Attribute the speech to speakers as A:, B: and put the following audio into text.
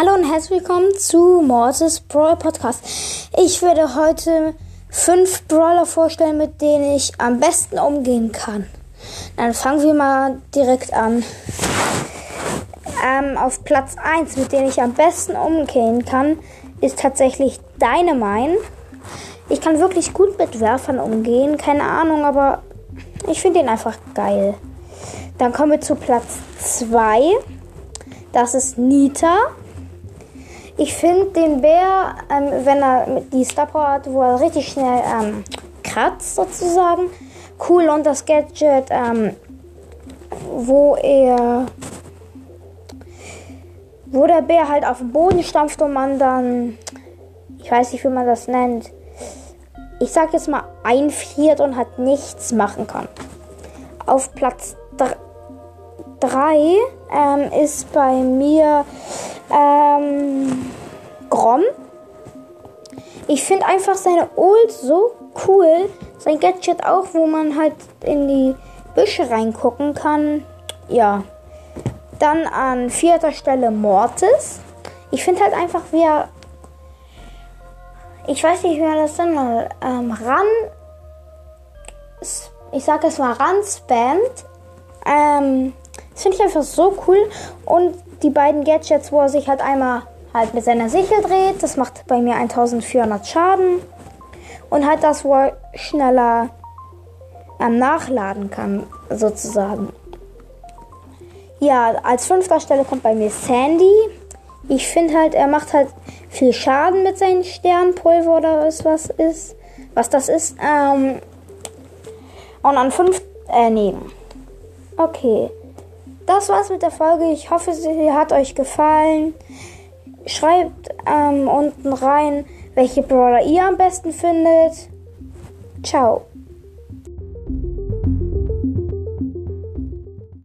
A: Hallo und herzlich willkommen zu Mortis Brawl Podcast. Ich werde heute fünf Brawler vorstellen, mit denen ich am besten umgehen kann. Dann fangen wir mal direkt an. Ähm, auf Platz 1, mit dem ich am besten umgehen kann, ist tatsächlich Dynamine. Ich kann wirklich gut mit Werfern umgehen, keine Ahnung, aber ich finde ihn einfach geil. Dann kommen wir zu Platz 2. Das ist Nita. Ich finde den Bär, ähm, wenn er die Star Power hat, wo er richtig schnell ähm, kratzt sozusagen, cool. Und das Gadget, ähm, wo er, wo der Bär halt auf den Boden stampft und man dann, ich weiß nicht, wie man das nennt, ich sag jetzt mal einfriert und halt nichts machen kann. Auf Platz 3 ähm, ist bei mir ähm, Grom. Ich finde einfach seine Ult so cool. Sein Gadget auch, wo man halt in die Büsche reingucken kann. Ja. Dann an vierter Stelle Mortis. Ich finde halt einfach, wie er. Ich weiß nicht, wie er das dann mal ähm, ran. Ich sage es mal ran spammt. Ähm, das finde ich einfach so cool. Und die beiden Gadgets, wo er sich halt einmal halt mit seiner Sichel dreht. Das macht bei mir 1400 Schaden. Und halt das, wo er schneller ähm, nachladen kann, sozusagen. Ja, als fünfter Stelle kommt bei mir Sandy. Ich finde halt, er macht halt viel Schaden mit seinem Sternpulver oder was, was ist. Was das ist. Ähm, und an fünf. Äh, nee. Okay. Das war's mit der Folge. Ich hoffe, sie hat euch gefallen. Schreibt ähm, unten rein, welche Brawler ihr am besten findet. Ciao.